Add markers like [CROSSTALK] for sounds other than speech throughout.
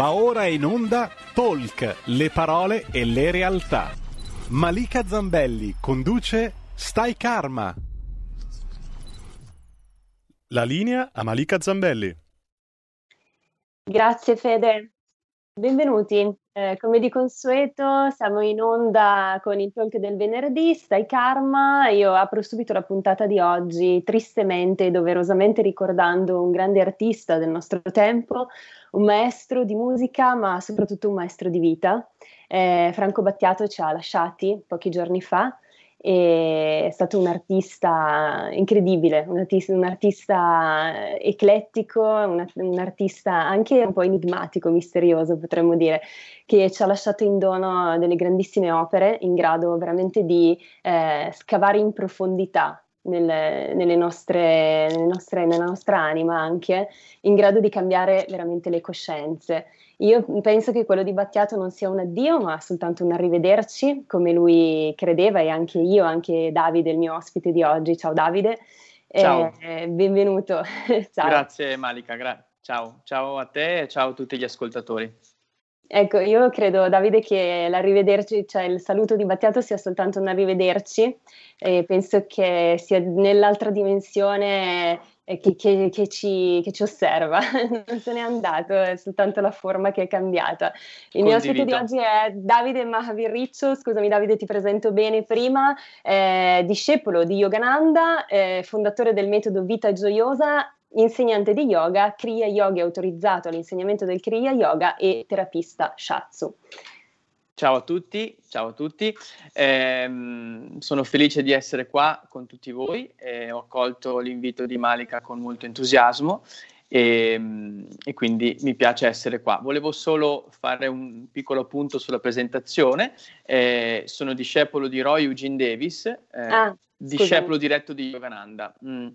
Va ora in onda Talk, le parole e le realtà. Malika Zambelli conduce Stai Karma. La linea a Malika Zambelli. Grazie Fede. Benvenuti. Eh, come di consueto, siamo in onda con il talk del venerdì, Stai Karma. Io apro subito la puntata di oggi, tristemente e doverosamente ricordando un grande artista del nostro tempo, un maestro di musica, ma soprattutto un maestro di vita. Eh, Franco Battiato ci ha lasciati pochi giorni fa è stato un artista incredibile, un artista, un artista eclettico, un, un, artista anche un po' enigmatico, misterioso potremmo dire, che ci ha lasciato in dono delle grandissime opere in grado veramente di eh, scavare in profondità nelle, nelle nostre, nelle nostre, nella nostra anima anche, in grado di cambiare veramente le coscienze. Io penso che quello di Battiato non sia un addio, ma soltanto un arrivederci, come lui credeva, e anche io, anche Davide, il mio ospite di oggi. Ciao Davide. Ciao. Eh, benvenuto. [LAUGHS] ciao. Grazie Malika, gra- ciao. ciao a te e ciao a tutti gli ascoltatori. Ecco, io credo, Davide, che l'arrivederci, cioè il saluto di Battiato sia soltanto un arrivederci e penso che sia nell'altra dimensione che, che, che, ci, che, ci, osserva, [LAUGHS] non se n'è andato, è soltanto la forma che è cambiata. Il mio ospite di oggi è Davide Mahavir Riccio, scusami Davide ti presento bene prima, eh, discepolo di Yogananda, eh, fondatore del metodo Vita Gioiosa insegnante di yoga, Kriya Yoga autorizzato all'insegnamento del Kriya Yoga e terapista Shatsu. Ciao a tutti, ciao a tutti. Eh, sono felice di essere qua con tutti voi e ho accolto l'invito di Malika con molto entusiasmo e, e, quindi mi piace essere qua. Volevo solo fare un piccolo punto sulla presentazione. Eh, sono discepolo di Roy Eugene Davis. Eh, ah discepolo diretto di Yogananda, mm.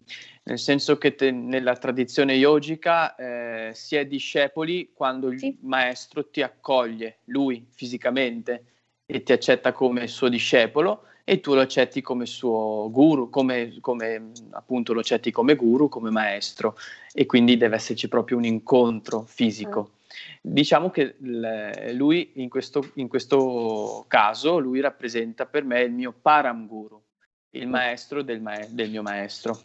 nel senso che te, nella tradizione yogica eh, si è discepoli quando il sì. maestro ti accoglie, lui fisicamente, e ti accetta come suo discepolo e tu lo accetti come suo guru, come, come appunto lo accetti come guru, come maestro e quindi deve esserci proprio un incontro fisico. Mm. Diciamo che l- lui in questo, in questo caso, lui rappresenta per me il mio param guru, il maestro del, ma- del mio maestro.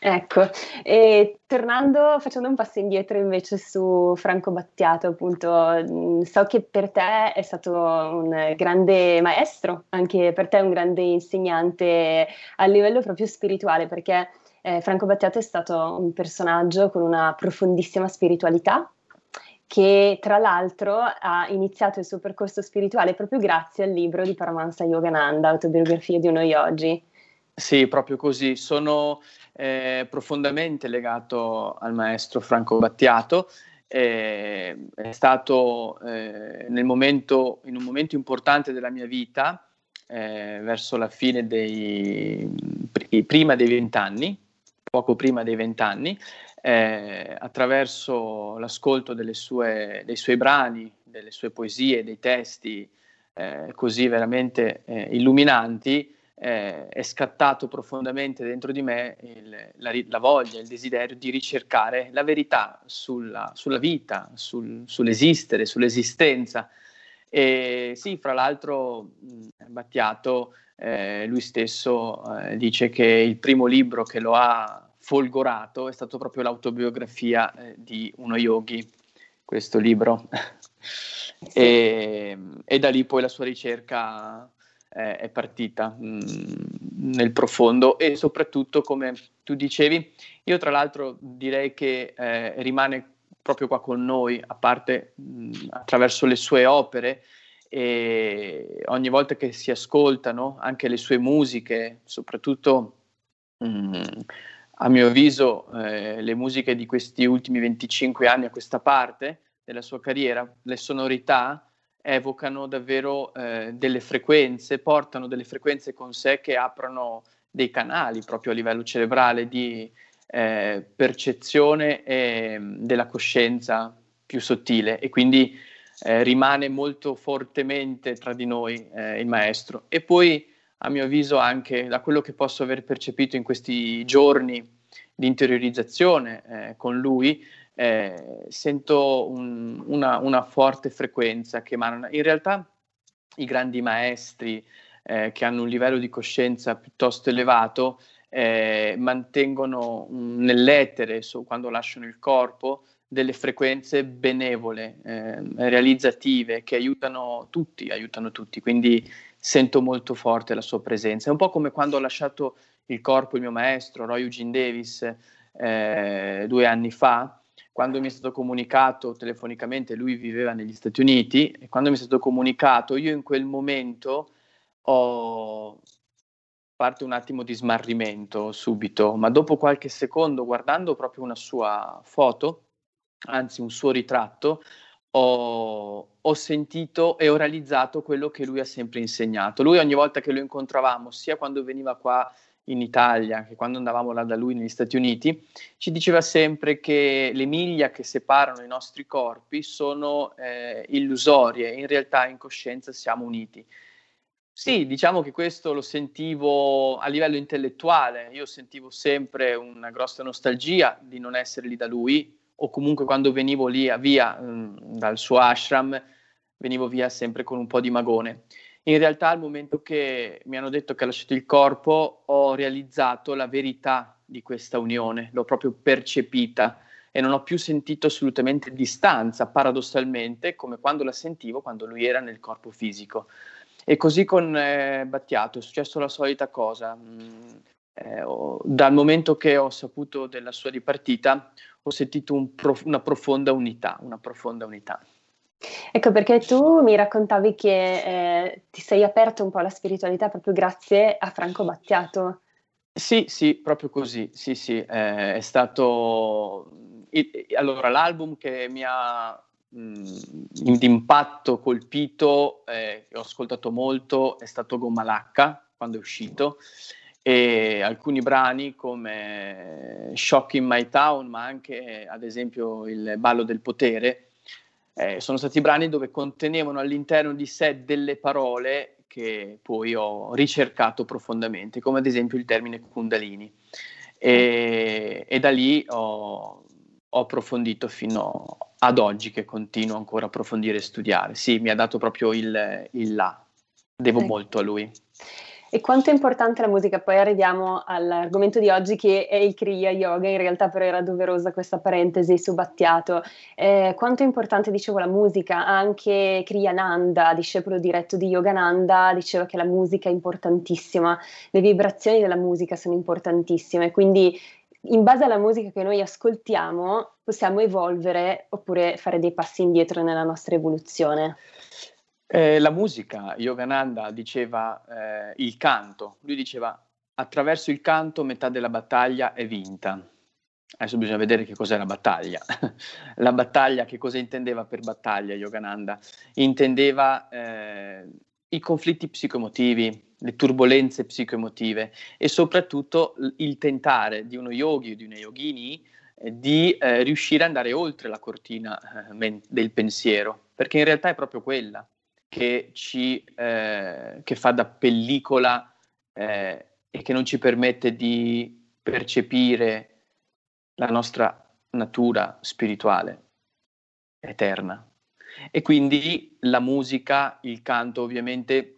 Ecco, e tornando, facendo un passo indietro invece su Franco Battiato, appunto, so che per te è stato un grande maestro, anche per te un grande insegnante a livello proprio spirituale, perché eh, Franco Battiato è stato un personaggio con una profondissima spiritualità, che tra l'altro ha iniziato il suo percorso spirituale proprio grazie al libro di Paramahansa Yogananda, Autobiografia di uno yogi. Sì, proprio così. Sono eh, profondamente legato al maestro Franco Battiato. Eh, è stato eh, momento, in un momento importante della mia vita, eh, verso la fine dei prima dei vent'anni, poco prima dei vent'anni, eh, attraverso l'ascolto sue, dei suoi brani, delle sue poesie, dei testi eh, così veramente eh, illuminanti, eh, è scattato profondamente dentro di me il, la, la, voglia, il desiderio di ricercare la verità sulla, sulla vita, sul, sull'esistere, sull'esistenza. E sì, fra l'altro Battiato, eh, lui stesso eh, dice che il primo libro che lo ha folgorato è stato proprio l'autobiografia eh, di uno yogi, questo libro. Sì. e, e, da lì poi la sua ricerca eh, è partita mh, mm, nel profondo e soprattutto, come tu dicevi, io tra l'altro direi che eh, rimane proprio qua con noi, a parte mh, mm, attraverso le sue opere, e ogni volta che si ascoltano anche le sue musiche, soprattutto mh, mm, a mio avviso, eh, le musiche di questi ultimi 25 anni a questa parte della sua carriera, le sonorità evocano davvero eh, delle frequenze, portano delle frequenze con sé che aprono dei canali proprio a livello cerebrale di eh, percezione e, della coscienza più sottile e quindi eh, rimane molto fortemente tra di noi eh, il maestro. E poi a mio avviso anche da quello che posso aver percepito in questi giorni di interiorizzazione eh, con lui, eh, sento un, una, una, forte frequenza che emanano. In realtà i grandi maestri eh, che hanno un livello di coscienza piuttosto elevato eh, mantengono nell'etere, so, quando lasciano il corpo, delle frequenze benevole, eh, realizzative, che aiutano tutti, aiutano tutti. Quindi sento molto forte la sua presenza. È un po' come quando ho lasciato il corpo il mio maestro, Roy Eugene Davis, eh, due anni fa, quando mi è stato comunicato telefonicamente, lui viveva negli Stati Uniti, e quando mi è stato comunicato, io in quel momento ho parte un attimo di smarrimento subito, ma dopo qualche secondo, guardando proprio una sua foto, anzi un suo ritratto, ho, ho, sentito e ho realizzato quello che lui ha sempre insegnato. Lui ogni volta che lo incontravamo, sia quando veniva qua in Italia che quando andavamo là da lui negli Stati Uniti, ci diceva sempre che le miglia che separano i nostri corpi sono eh, illusorie, in realtà in coscienza siamo uniti. Sì, diciamo che questo lo sentivo a livello intellettuale, io sentivo sempre una grossa nostalgia di non essere lì da lui, o comunque quando venivo lì via mh, mm, dal suo ashram, venivo via sempre con un po' di magone. In realtà al momento che mi hanno detto che ha lasciato il corpo, ho realizzato la verità di questa unione, l'ho proprio percepita e non ho più sentito assolutamente distanza, paradossalmente, come quando la sentivo quando lui era nel corpo fisico. E così con eh, Battiato è successo la solita cosa. Mm, eh, ho, dal momento che ho saputo della sua ripartita, ho sentito un prof- una profonda unità, una profonda unità. Ecco perché tu mi raccontavi che eh, ti sei aperto un po' alla spiritualità proprio grazie a Franco Battiato. Sì, sì, proprio così, sì, sì, eh, è stato... Allora, l'album che mi ha d'impatto colpito, eh, ho ascoltato molto, è stato Gomma Lacca quando è uscito e alcuni brani come Shock in My Town, ma anche ad esempio il Ballo del Potere, eh, sono stati brani dove contenevano all'interno di sé delle parole che poi ho ricercato profondamente, come ad esempio il termine Kundalini. E, e da lì ho, ho approfondito fino ad oggi che continuo ancora a approfondire e studiare. Sì, mi ha dato proprio il, il là, devo ecco. molto a lui. E quanto è importante la musica? Poi arriviamo all'argomento di oggi che è il Kriya Yoga, in realtà però era doverosa questa parentesi su Battiato. Eh, quanto è importante, dicevo, la musica? Anche Kriyananda, discepolo diretto di Yogananda, diceva che la musica è importantissima, le vibrazioni della musica sono importantissime, quindi in base alla musica che noi ascoltiamo possiamo evolvere oppure fare dei passi indietro nella nostra evoluzione. Eh, la musica, Yogananda diceva eh, il canto, lui diceva attraverso il canto metà della battaglia è vinta. Adesso bisogna vedere che cos'è la battaglia. [LAUGHS] la battaglia, che cosa intendeva per battaglia Yogananda? Intendeva eh, i conflitti psicoemotivi, le turbulenze psicoemotive e soprattutto il tentare di uno yogi o di una yogini eh, di eh, riuscire ad andare oltre la cortina eh, men- del pensiero, perché in realtà è proprio quella che ci eh, che fa da pellicola eh, e che non ci permette di percepire la nostra natura spirituale eterna. E quindi la musica, il canto ovviamente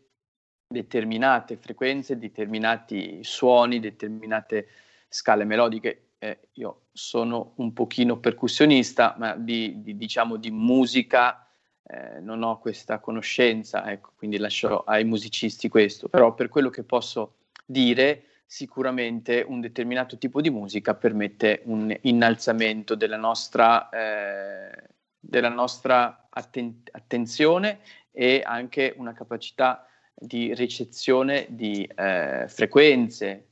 determinate frequenze, determinati suoni, determinate scale melodiche. Eh, io sono un pochino percussionista, ma di, di diciamo di musica eh, non ho questa conoscenza, ecco, quindi lascio ai musicisti questo. Però per quello che posso dire, sicuramente un determinato tipo di musica permette un innalzamento della nostra, eh, della nostra atten- attenzione e anche una capacità di ricezione di eh, frequenze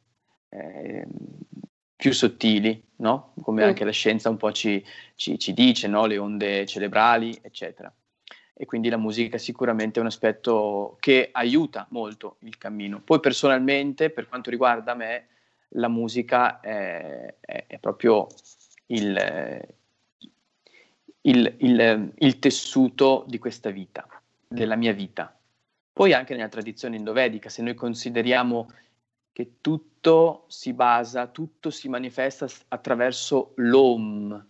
eh, più sottili, no? come anche la scienza un po' ci, ci, ci dice, no? le onde cerebrali, eccetera. E quindi la musica sicuramente è un aspetto che aiuta molto il cammino. Poi personalmente, per quanto riguarda me, la musica è, è, è proprio il, il, il, il tessuto di questa vita, della mia vita poi anche nella tradizione indovedica, se noi consideriamo che tutto si basa, tutto si manifesta attraverso l'Om,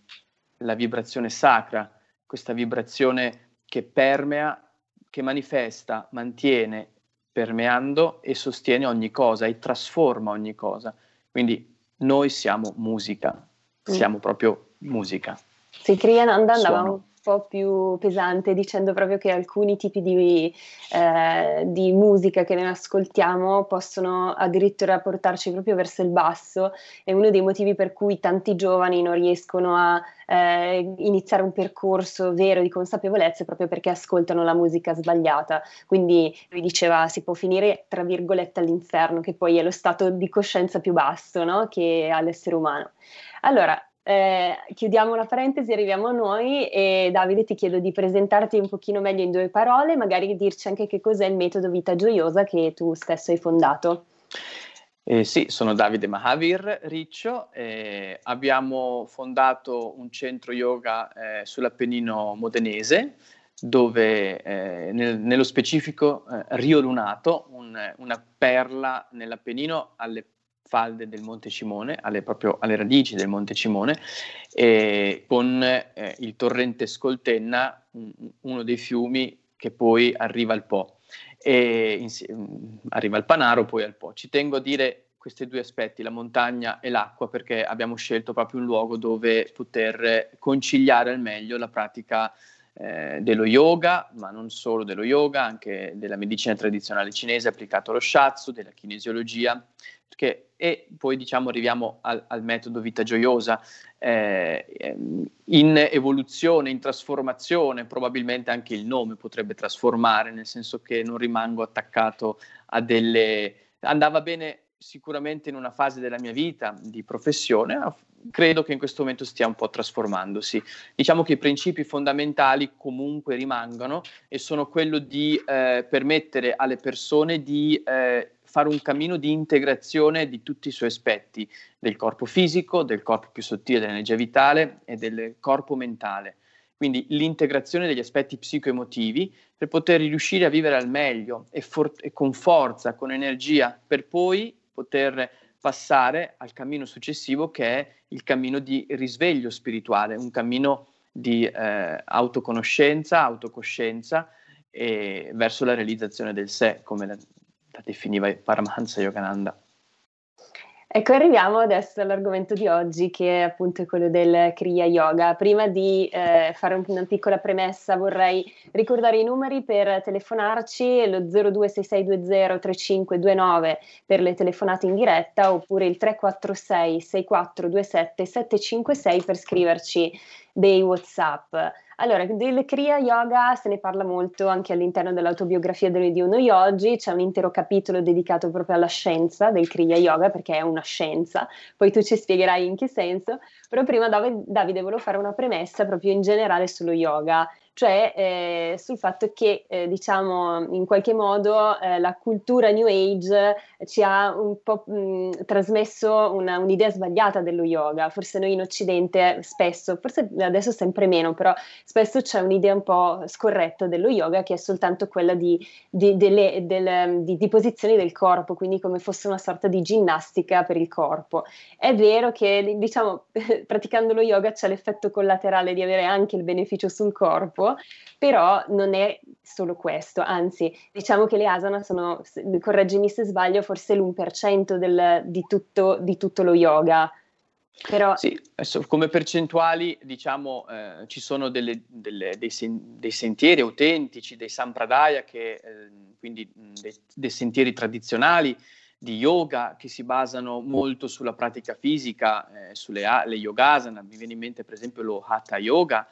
la vibrazione sacra, questa vibrazione che permea, che manifesta, mantiene, permeando e sostiene ogni cosa e trasforma ogni cosa. Quindi noi siamo musica, mm. siamo mm. proprio musica. Sì, Kriyananda andava po' più pesante dicendo proprio che alcuni tipi di, eh, di, musica che noi ascoltiamo possono addirittura portarci proprio verso il basso è uno dei motivi per cui tanti giovani non riescono a eh, iniziare un percorso vero di consapevolezza proprio perché ascoltano la musica sbagliata. Quindi lui diceva si può finire tra virgolette all'inferno, che poi è lo stato di coscienza più basso no? che ha l'essere umano. Allora, eh, chiudiamo la parentesi, arriviamo a noi e Davide ti chiedo di presentarti un pochino meglio in due parole, magari dirci anche che cos'è il metodo Vita Gioiosa che tu stesso hai fondato. Eh, sì, sono Davide Mahavir Riccio, eh, abbiamo fondato un centro yoga eh, sull'Appennino modenese dove eh, nel, nello specifico eh, Rio Lunato, un, una perla nell'Appennino alle falde del Monte Cimone, alle, proprio alle radici del Monte Cimone, eh, con eh, il torrente Scoltenna, un, uno dei fiumi che poi arriva al Po. E, insieme, mm, arriva al Panaro, poi al Po. Ci tengo a dire questi due aspetti, la montagna e l'acqua, perché abbiamo scelto proprio un luogo dove poter conciliare al meglio la pratica eh, dello yoga, ma non solo dello yoga, anche della medicina tradizionale cinese applicata allo shiatsu, della kinesiologia, che, e poi diciamo arriviamo al, al metodo vita gioiosa, eh, ehm, in evoluzione, in trasformazione, probabilmente anche il nome potrebbe trasformare, nel senso che non rimango attaccato a delle... andava bene sicuramente in una fase della mia vita di professione, credo che in questo momento stia un po' trasformandosi. Diciamo che i principi fondamentali comunque rimangono e sono quello di eh, permettere alle persone di eh, fare un cammino di integrazione di tutti i suoi aspetti, del corpo fisico, del corpo più sottile dell'energia vitale e del corpo mentale. Quindi l'integrazione degli aspetti psicoemotivi per poter riuscire a vivere al meglio e, for- e con forza, con energia, per poi poter passare al cammino successivo che è il cammino di risveglio spirituale, un cammino di eh, autoconoscenza, autocoscienza e verso la realizzazione del sé, come la, definiva Paramahansa Yogananda. Ecco, arriviamo adesso all'argomento di oggi che è appunto quello del Kriya Yoga. Prima di eh, fare una piccola premessa vorrei ricordare i numeri per telefonarci, lo 0266203529 per le telefonate in diretta oppure il 346 6427 756 per scriverci dei WhatsApp. Allora, del Kriya Yoga se ne parla molto anche all'interno dell'autobiografia di uno yogi, c'è un intero capitolo dedicato proprio alla scienza del Kriya Yoga perché è una scienza, poi tu ci spiegherai in che senso, però prima Davide volevo fare una premessa proprio in generale sullo yoga cioè eh, sul fatto che eh, diciamo in qualche modo eh, la cultura New Age ci ha un po' mh, trasmesso una, un'idea sbagliata dello yoga, forse noi in Occidente spesso, forse adesso sempre meno, però spesso c'è un'idea un po' scorretta dello yoga che è soltanto quella di, di, delle, del, di, di posizioni del corpo, quindi come fosse una sorta di ginnastica per il corpo. È vero che diciamo [LAUGHS] praticando lo yoga c'è l'effetto collaterale di avere anche il beneficio sul corpo, però non è solo questo, anzi diciamo che le asana sono, correggimi se sbaglio, forse l'1% del, di, tutto, di tutto lo yoga. Però... Sì, come percentuali diciamo eh, ci sono delle, delle, dei, sen- dei, sentieri autentici, dei sampradaya, che, eh, quindi dei, dei, sentieri tradizionali di yoga che si basano molto sulla pratica fisica, eh, sulle a- yogasana, mi viene in mente per esempio lo hatha yoga,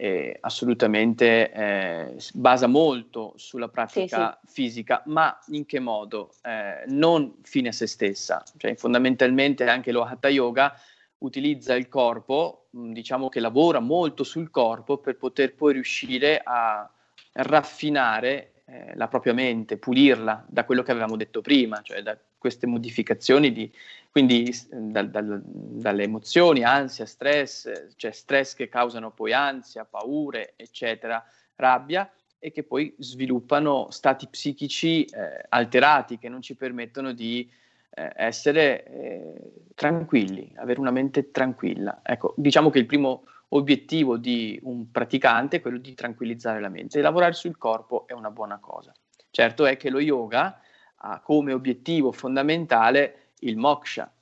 eh, assolutamente eh, basa molto sulla pratica sì, sì. fisica, ma in che modo? Eh, non fine a se stessa, cioè fondamentalmente anche lo Hatha Yoga utilizza il corpo, diciamo che lavora molto sul corpo per poter poi riuscire a raffinare eh, la propria mente, pulirla da quello che avevamo detto prima, cioè da queste modificazioni di, quindi da, da, dalle emozioni, ansia, stress, cioè stress che causano poi ansia, paure, eccetera, rabbia e che poi sviluppano stati psichici eh, alterati che non ci permettono di eh, essere eh, tranquilli, avere una mente tranquilla. Ecco, diciamo che il primo obiettivo di un praticante è quello di tranquillizzare la mente e lavorare sul corpo è una buona cosa. Certo è che lo yoga ha come obiettivo fondamentale il moksha.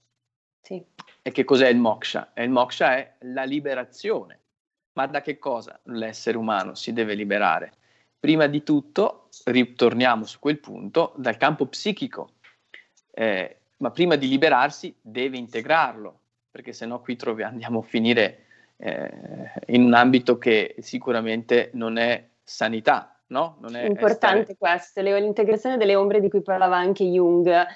Sì. E che cos'è il moksha? E il moksha è la liberazione. Ma da che cosa l'essere umano si deve liberare? Prima di tutto, ritorniamo su quel punto, dal campo psichico. Eh, ma prima di liberarsi deve integrarlo, perché se no qui trovi, andiamo a finire eh, in un ambito che sicuramente non è sanità. No? Non è Importante essere... questo, l'integrazione delle ombre di cui parlava anche Jung,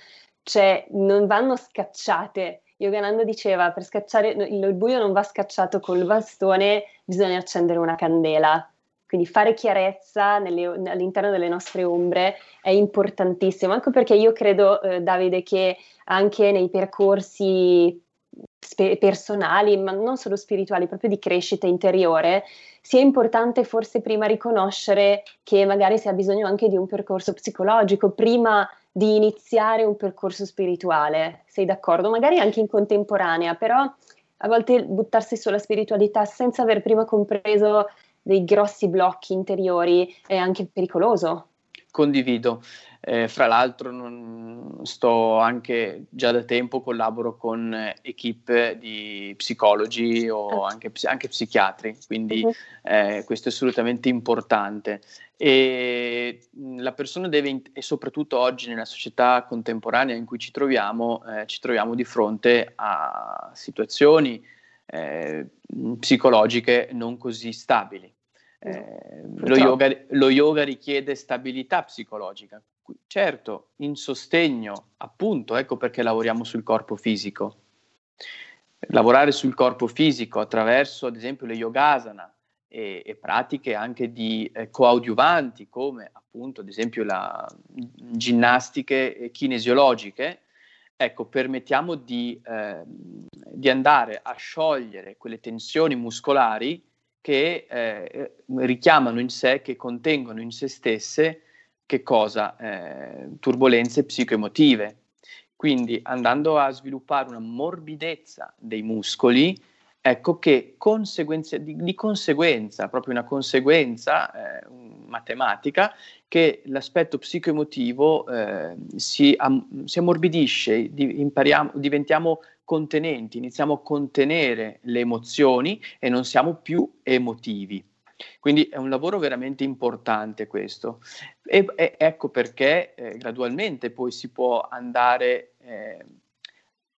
cioè non vanno scacciate. Yogananda diceva per scacciare il buio non va scacciato col bastone, bisogna accendere una candela. Quindi fare chiarezza nelle, all'interno delle nostre ombre è importantissimo, anche perché io credo, eh, Davide, che anche nei percorsi spe- personali, ma non solo spirituali, proprio di crescita interiore, sia importante forse prima riconoscere che magari si ha bisogno anche di un percorso psicologico prima di iniziare un percorso spirituale. Sei d'accordo? Magari anche in contemporanea, però a volte buttarsi sulla spiritualità senza aver prima compreso dei grossi blocchi interiori è anche pericoloso. Condivido. Eh, fra l'altro non, sto anche già da tempo collaboro con equip di psicologi o ah. anche, anche psichiatri, quindi uh-huh. eh, questo è assolutamente importante. E la persona deve, e soprattutto oggi nella società contemporanea in cui ci troviamo, eh, ci troviamo di fronte a situazioni eh, psicologiche non così stabili. Eh, lo, yoga, lo, yoga, richiede stabilità psicologica, certo, in sostegno, appunto, ecco perché lavoriamo sul corpo fisico. Lavorare sul corpo fisico attraverso, ad esempio, le yogasana e, e pratiche anche di eh, coadiuvanti, come appunto, ad esempio, le ginnastiche kinesiologiche, ecco, permettiamo di, eh, di andare a sciogliere quelle tensioni muscolari che eh, richiamano in sé, che contengono in se stesse che cosa? Eh, turbolenze psicoemotive. Quindi andando a sviluppare una morbidezza dei muscoli, ecco che di, di, conseguenza, proprio una conseguenza eh, matematica, che l'aspetto psicoemotivo eh, si, am, si, ammorbidisce, di, diventiamo contenenti, iniziamo a contenere le emozioni e non siamo più emotivi. Quindi è un lavoro veramente importante questo. E, e ecco perché eh, gradualmente poi si può andare eh,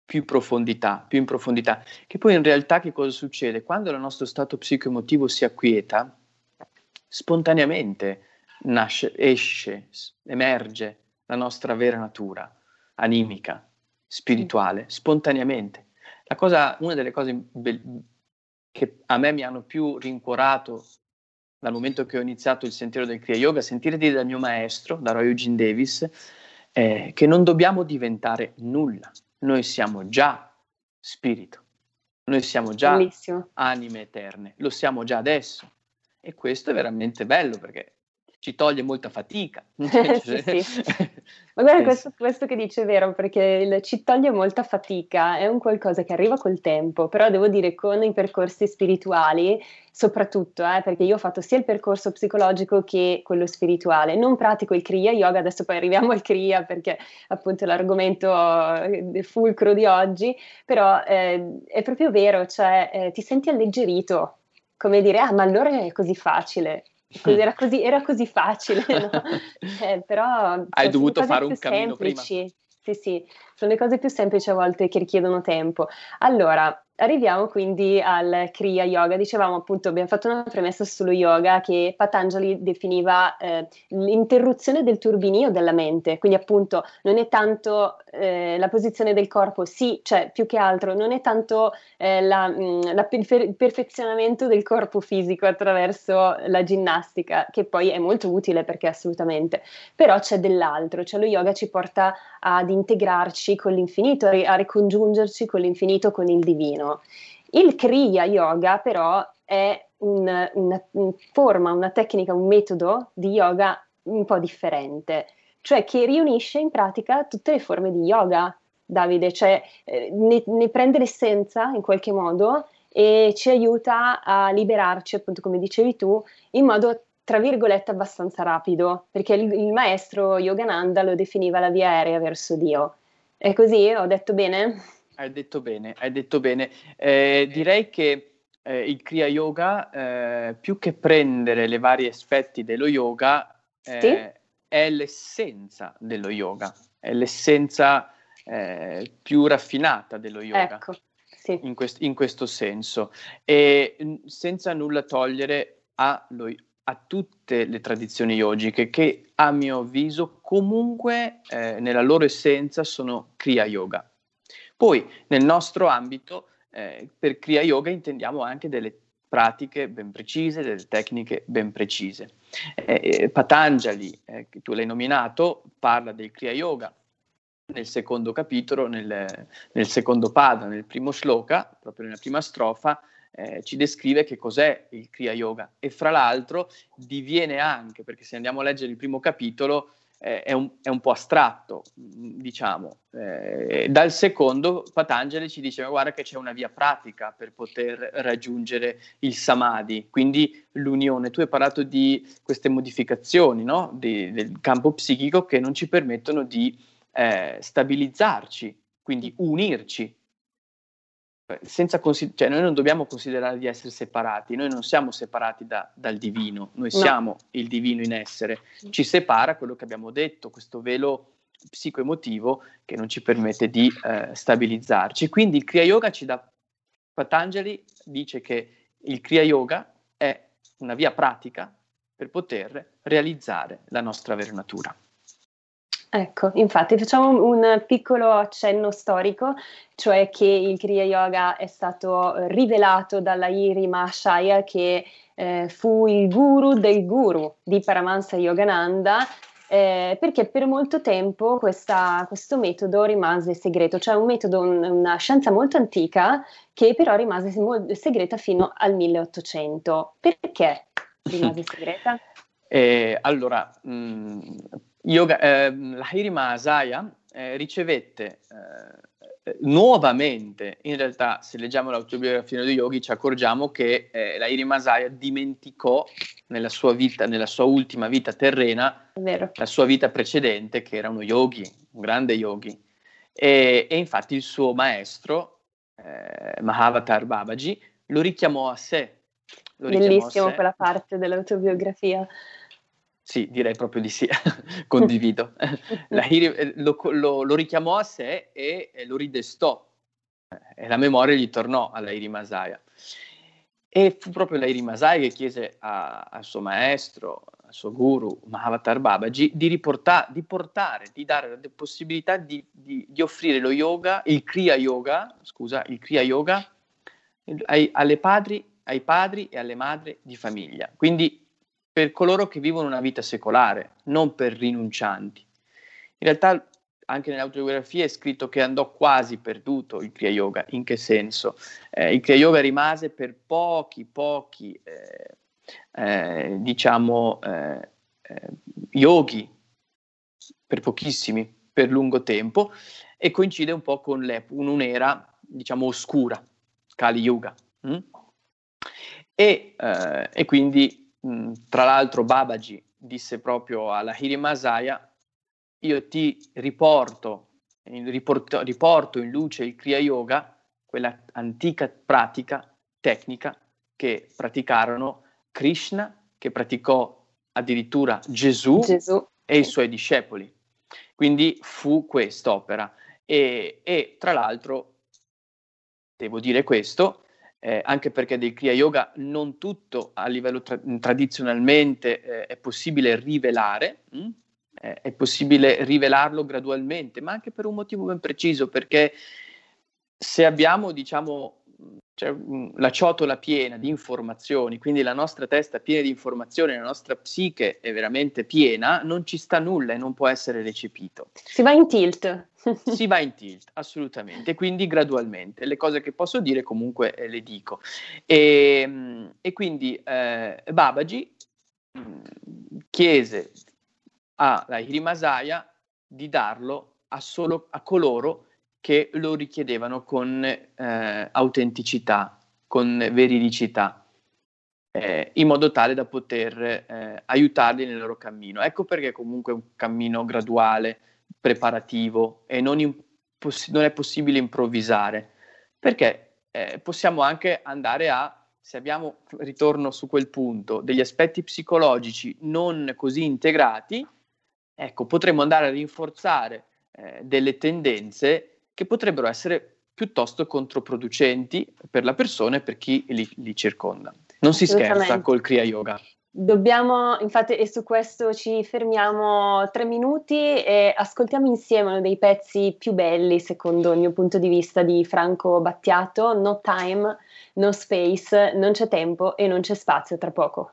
più profondità, più in profondità. Che poi in realtà che cosa succede? Quando il nostro stato psicoemotivo si acquieta, spontaneamente nasce, esce, emerge la nostra vera natura animica, spirituale, spontaneamente. Cosa, una delle cose be- che a me mi hanno più rincuorato dal momento che ho iniziato il sentiero del Kriya Yoga, sentire dire dal mio maestro, da Roy Eugene Davis, eh, che non dobbiamo diventare nulla. Noi siamo già spirito, noi siamo già Bellissimo. anime eterne, lo siamo già adesso. E questo è veramente bello perché ci toglie molta fatica. [LAUGHS] sì, [LAUGHS] sì. Ma guarda, questo, questo, che dice è vero, perché il, ci toglie molta fatica, è un qualcosa che arriva col tempo, però devo dire con i percorsi spirituali, soprattutto, eh, perché io ho fatto sia il percorso psicologico che quello spirituale. Non pratico il Kriya Yoga, adesso poi arriviamo al Kriya perché appunto è l'argomento eh, fulcro di oggi, però eh, è proprio vero, cioè eh, ti senti alleggerito, come dire, ah ma allora è così facile era [LAUGHS] così, era così facile, no? [LAUGHS] eh, però... Hai dovuto fare un cammino semplici. prima. Sì, sì, sono le cose più semplici a volte che richiedono tempo. Allora, Arriviamo quindi al Kriya Yoga. Dicevamo appunto, abbiamo fatto una premessa sullo yoga che Patanjali definiva eh, l'interruzione del turbinio della mente, quindi appunto non è tanto eh, la posizione del corpo, sì, cioè più che altro non è tanto eh, la, mh, mm, la perfe- il perfezionamento del corpo fisico attraverso la ginnastica, che poi è molto utile perché assolutamente, però c'è dell'altro, cioè lo yoga ci porta ad integrarci con l'infinito, a ricongiungerci con l'infinito, con il divino. Il Kriya Yoga però è un, una, una forma, una tecnica, un metodo di yoga un po' differente, cioè che riunisce in pratica tutte le forme di yoga, Davide, cioè eh, ne, ne prende l'essenza in qualche modo e ci aiuta a liberarci, appunto come dicevi tu, in modo tra virgolette abbastanza rapido, perché il, il maestro Yogananda lo definiva la via aerea verso Dio. È così? Ho detto bene? Hai detto bene, hai detto bene. Eh, direi che eh, il Kriya Yoga, eh, più che prendere le vari aspetti dello yoga, eh, sì? è l'essenza dello yoga, è l'essenza eh, più raffinata dello yoga. Ecco, sì. in, quest- in, questo senso. E senza nulla togliere a, lo, a tutte le tradizioni yogiche che a mio avviso comunque eh, nella loro essenza sono Kriya Yoga. Poi nel nostro ambito eh, per Kriya Yoga intendiamo anche delle pratiche ben precise, delle tecniche ben precise. Eh, eh, Patanjali, eh, che tu l'hai nominato, parla del Kriya Yoga nel secondo capitolo, nel, nel secondo pada, nel primo shloka, proprio nella prima strofa, eh, ci descrive che cos'è il Kriya Yoga e fra l'altro diviene anche, perché se andiamo a leggere il primo capitolo, eh, è, un, è, un, po' astratto, mm, diciamo. Eh, dal secondo, Patanjali ci dice, guarda che c'è una via pratica per poter raggiungere il samadhi, quindi l'unione. Tu hai parlato di queste modificazioni no? di, del campo psichico che non ci permettono di eh, stabilizzarci, quindi unirci senza consider- cioè noi non dobbiamo considerare di essere separati, noi non siamo separati da, dal divino, noi no. siamo il divino in essere, ci separa quello che abbiamo detto, questo velo psicoemotivo che non ci permette di eh, stabilizzarci. Quindi il Kriya Yoga ci dà, Patanjali dice che il Kriya Yoga è una via pratica per poter realizzare la nostra vera natura. Ecco, infatti facciamo un piccolo accenno storico, cioè che il Kriya Yoga è stato rivelato dalla Iri Mahashaya che eh, fu il guru del guru di Paramahansa Yogananda eh, perché per molto tempo questa, questo metodo rimase segreto, cioè un metodo, un, una scienza molto antica che però rimase segreta fino al 1800. Perché rimase [LAUGHS] segreta? Eh, allora, mh, mm, Yoga, eh, Lahiri Mahasaya eh, ricevette eh, nuovamente, in realtà se leggiamo l'autobiografia di Yogi ci accorgiamo che eh, Lahiri Mahasaya dimenticò nella sua vita, nella sua ultima vita terrena, la sua vita precedente che era uno yogi, un grande yogi. E, e infatti il suo maestro, eh, Mahavatar Babaji, lo richiamò a sé. Lo Bellissimo quella parte dell'autobiografia. Sì, direi proprio di sì, [LAUGHS] condivido. Hiri, eh, lo, lo, lo, richiamò a sé e, e lo ridestò e la memoria gli tornò alla Hiri Masaya. E fu proprio la Hiri Masaya che chiese al suo maestro, al suo guru Mahavatar Babaji, di, riporta, di portare, di dare la possibilità di, di, di, offrire lo yoga, il Kriya Yoga, scusa, il Kriya Yoga ai, padri, ai padri e alle madri di famiglia. Quindi per coloro che vivono una vita secolare, non per rinuncianti. In realtà anche nell'autobiografia è scritto che andò quasi perduto il Kriya Yoga. In che senso? Eh, il Kriya Yoga rimase per pochi, pochi, eh, eh, diciamo, eh, eh, yogi, per pochissimi, per lungo tempo, e coincide un po' con un'era, diciamo, oscura, Kali Yuga. Hm? E, eh, e quindi Mm, tra l'altro Babaji disse proprio alla Hiri Masaya, io ti riporto, riporto, riporto in luce il Kriya Yoga, quella antica pratica, tecnica che praticarono Krishna, che praticò addirittura Gesù, Gesù. e i suoi discepoli. Quindi fu quest'opera. E, e tra l'altro, devo dire questo, eh, anche perché del Kriya Yoga non tutto a livello tra- tradizionalmente eh, è possibile rivelare, mh? Mm? Eh, è possibile rivelarlo gradualmente, ma anche per un motivo ben preciso, perché se abbiamo, diciamo, cioè, mm, la ciotola piena di informazioni, quindi la nostra testa piena di informazioni, la nostra psiche è veramente piena, non ci sta nulla e non può essere recepito. Si va in tilt. Si va in tilt, assolutamente, quindi gradualmente. Le cose che posso dire comunque eh, le dico. E, mm, e quindi eh, Babaji mm, chiese alla Hirimasaya di darlo a, solo, a coloro che lo richiedevano con eh, autenticità, con veridicità, eh, in modo tale da poter eh, aiutarli nel loro cammino. Ecco perché comunque è un cammino graduale, preparativo e non, imposs- non è possibile improvvisare, perché eh, possiamo anche andare a se abbiamo, ritorno su quel punto, degli aspetti psicologici non così integrati, ecco, potremmo andare a rinforzare eh, delle tendenze che potrebbero essere piuttosto controproducenti per la persona e per chi li, li circonda. Non si scherza col Kriya Yoga. Dobbiamo, infatti, e su questo ci fermiamo tre minuti e ascoltiamo insieme uno dei pezzi più belli, secondo il mio punto di vista, di Franco Battiato, No Time, No Space, non c'è tempo e non c'è spazio tra poco.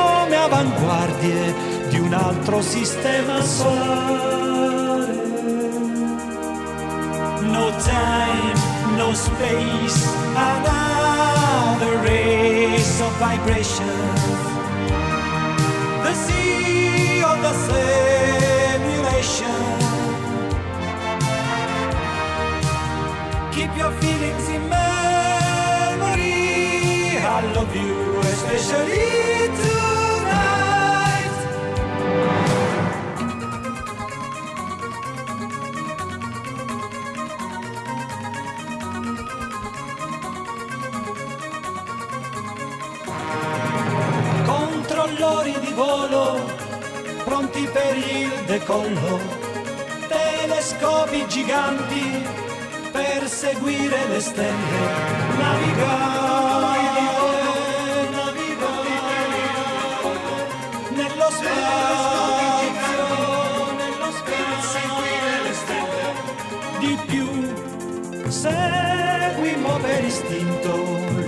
avanguardie di un altro sistema solare. No time, no space, another race of vibrations. The sea of the simulation. Keep your feelings in memory. I love you especially. Volo, pronti per il decollo, telescopi giganti per seguire le stelle, navigare, navigare nello spazio, nello spazio, le stelle, di più seguimo per istinto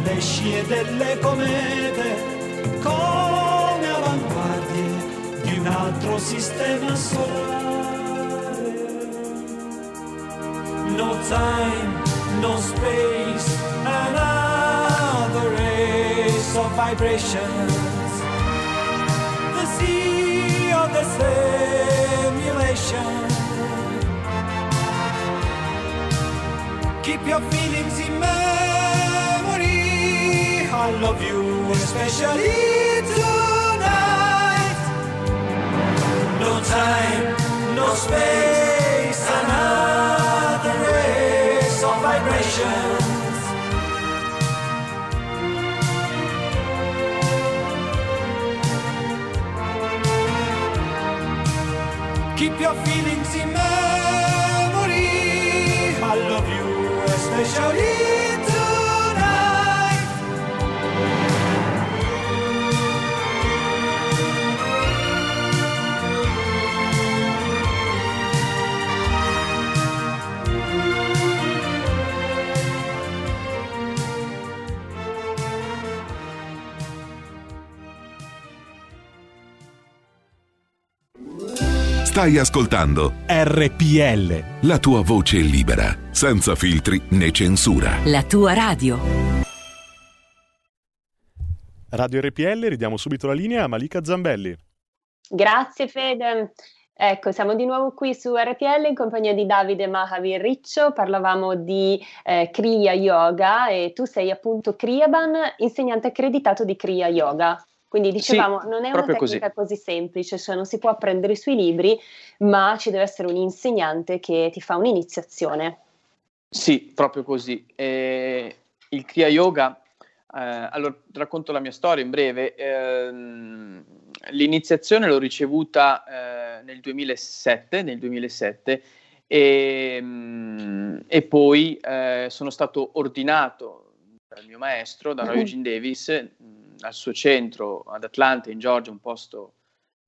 le scie delle comete altro sistema solare. No time, no space, another race of vibrations. The sea of the simulation. Keep your feelings in memory. I love you especially too. Space, another race of vibrations. Keep your feelings in memory. I love you especially. Stai ascoltando RPL. la tua voce libera, senza filtri né censura. La tua radio. Radio RPL, ridiamo subito la linea a Malika Zambelli. Grazie Fede. Ecco, siamo di nuovo qui su RPL in compagnia di Davide Mahavir Riccio, parlavamo di eh, Kriya Yoga e tu sei appunto Kriyaban, insegnante accreditato di Kriya Yoga. Quindi dicevamo, Sì, non è una tecnica così. semplice, cioè non si può apprendere sui libri, ma ci deve essere un insegnante che ti fa un'iniziazione. Sì, proprio così. Eh, il Kriya Yoga, eh, allora racconto la mia storia in breve. Ehm, l'iniziazione l'ho ricevuta eh, nel 2007, nel 2007 e, mm, e poi eh, sono stato ordinato dal mio maestro, da Roy Eugene Davis, mh, al suo centro ad Atlanta, in Georgia, un posto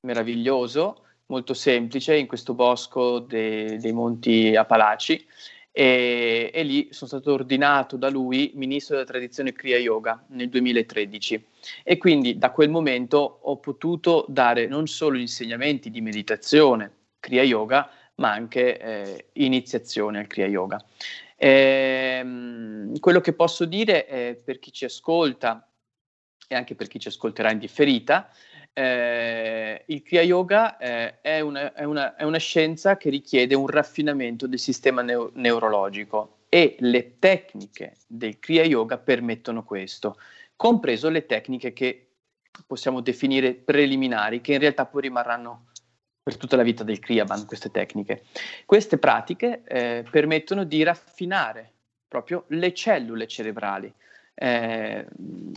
meraviglioso, molto semplice, in questo bosco de- dei Monti Apalachi e, e lì sono stato ordinato da lui ministro della tradizione Kriya Yoga nel 2013 e quindi da quel momento ho potuto dare non solo insegnamenti di meditazione, Kriya Yoga, ma anche eh, iniziazione al Kriya Yoga. Ehm, quello che posso dire per chi ci ascolta e anche per chi ci ascolterà in differita, eh, il Kriya Yoga eh, è, una, è, una, è, una, scienza che richiede un raffinamento del sistema neo- neurologico e le tecniche del Kriya Yoga permettono questo, compreso le tecniche che possiamo definire preliminari, che in realtà poi rimarranno per tutta la vita del Kriyaban, queste tecniche. Queste pratiche eh, permettono di raffinare proprio le cellule cerebrali. Eh,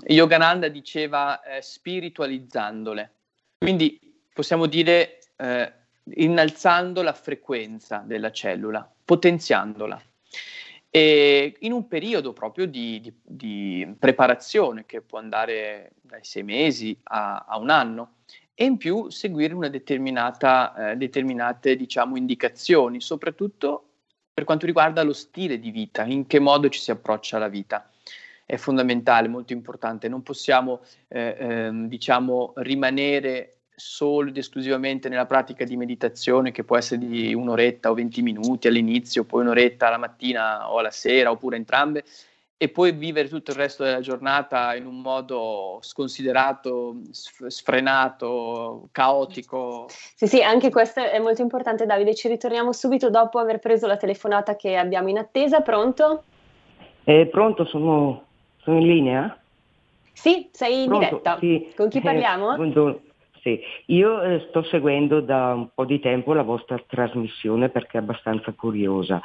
Yogananda diceva eh, spiritualizzandole, quindi possiamo dire eh, innalzando la frequenza della cellula, potenziandola. E in un periodo proprio di, di, di preparazione che può andare dai sei mesi a, a un anno, e in più seguire una determinata, eh, determinate diciamo, indicazioni, soprattutto per quanto riguarda lo stile di vita, in che modo ci si approccia alla vita. È fondamentale, molto importante, non possiamo eh, ehm, diciamo, rimanere solo ed esclusivamente nella pratica di meditazione che può essere di un'oretta o 20 minuti all'inizio, poi un'oretta alla mattina o alla sera oppure entrambe e poi vivere tutto il resto della giornata in un modo sconsiderato, sfrenato, caotico. Sì, sì, anche questo è molto importante, Davide. Ci ritorniamo subito dopo aver preso la telefonata che abbiamo in attesa. Pronto? Eh, pronto, sono, sono, in linea? Sì, sei in pronto? diretta. Sì. Con chi parliamo? Eh, buongiorno. Sì, io eh, sto seguendo da un po' di tempo la vostra trasmissione perché è abbastanza curiosa,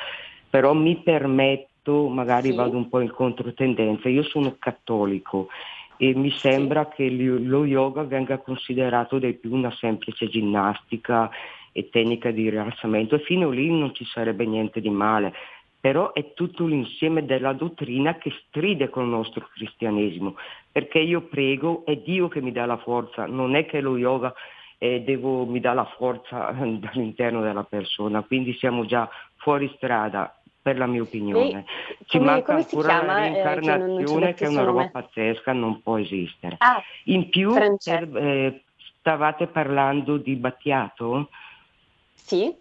però mi permetto, magari Sì. vado un po' in controtendenza, io sono cattolico e mi sembra che li- lo yoga venga considerato di più una semplice ginnastica e tecnica di rilassamento e fino lì non ci sarebbe niente di male, però è tutto l'insieme della dottrina che stride con il nostro cristianesimo, perché io prego, è Dio che mi dà la forza, non è che lo yoga eh, devo- mi dà la forza eh, dall'interno della persona, quindi siamo già fuori strada per la mia opinione. Ci come- manca come ancora chiama, la eh, che non- non ci reincarnazione ho che, detto è una roba pazzesca, non può esistere. Ah, In più eh, stavate parlando di Battiato? Sì?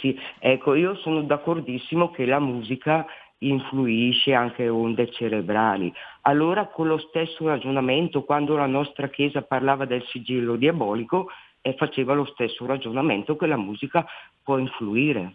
Sì, ecco, io sono d'accordissimo che la musica influisce anche onde cerebrali. Allora con lo stesso ragionamento, quando la nostra Chiesa parlava del sigillo diabolico, eh, faceva lo stesso ragionamento che la musica può influire.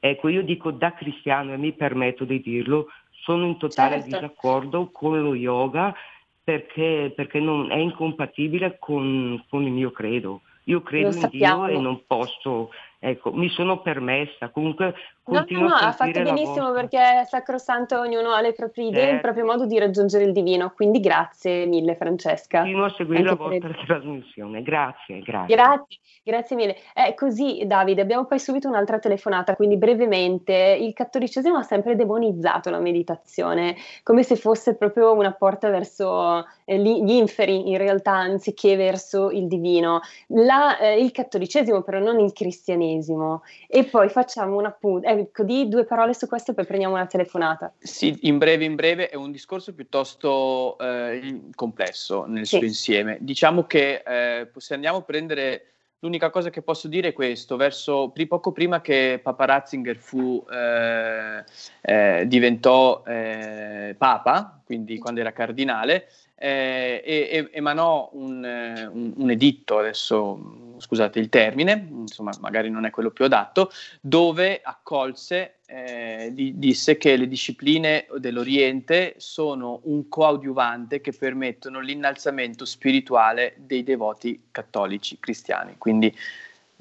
Ecco, io dico da cristiano e mi permetto di dirlo, sono in totale Certo. disaccordo con lo yoga perché, perché non è incompatibile con, con il mio credo. Io credo in. Dio e non posso, ecco, mi sono permessa, comunque No, no, no, ha fatto benissimo vostra. perché è sacrosanto, ognuno ha le proprie idee, il Certo. proprio modo di raggiungere il divino, quindi grazie mille Francesca. Continuo a seguire la Anche per- vostra trasmissione, grazie, grazie. Grazie, grazie mille. Eh, così Davide, abbiamo poi subito un'altra telefonata, quindi brevemente, il cattolicesimo ha sempre demonizzato la meditazione, come se fosse proprio una porta verso eh, gli inferi in realtà, anziché verso il divino. La- eh, il cattolicesimo però non il cristianesimo. E poi facciamo un appunto, ecco, di due parole su questo e poi prendiamo una telefonata. Sì, in breve, in breve, è un discorso piuttosto eh, complesso nel Sì. suo insieme. Diciamo che eh, se andiamo a prendere L'unica cosa che posso dire è questo, verso poco prima che Papa Ratzinger fu, eh, eh, diventò eh, Papa, quindi quando era cardinale, eh, e, emanò un, eh, un, un, editto, adesso scusate il termine, insomma magari non è quello più adatto, dove accolse, eh, di, disse che le discipline dell'Oriente sono un coadiuvante che permettono l'innalzamento spirituale dei devoti cattolici cristiani. Quindi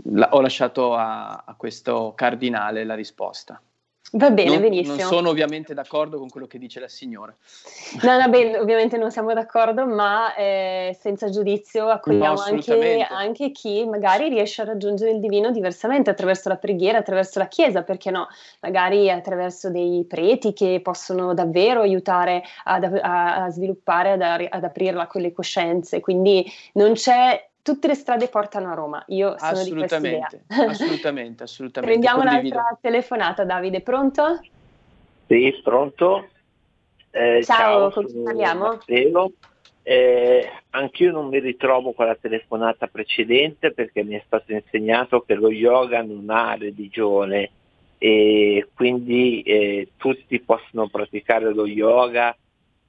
la, ho lasciato a, a questo cardinale la risposta. Va bene, non, benissimo. Non sono ovviamente d'accordo con quello che dice la signora. No, no, beh, ovviamente non siamo d'accordo, ma eh, senza giudizio accogliamo no, anche, anche, chi magari riesce a raggiungere il divino diversamente, attraverso la preghiera, attraverso la Chiesa, perché no? Magari attraverso dei preti che possono davvero aiutare ad, a, a, sviluppare, ad, ad aprirla con le coscienze. Quindi non c'è tutte le strade portano a Roma. Io sono assolutamente, di assolutamente, assolutamente. [LAUGHS] Prendiamo Condivido. un'altra telefonata, Davide. Pronto? Sì, pronto. Eh, ciao, ciao, con chi parliamo? Eh, anch'io non mi ritrovo con la telefonata precedente perché mi è stato insegnato che lo yoga non ha religione e quindi eh, tutti possono praticare lo yoga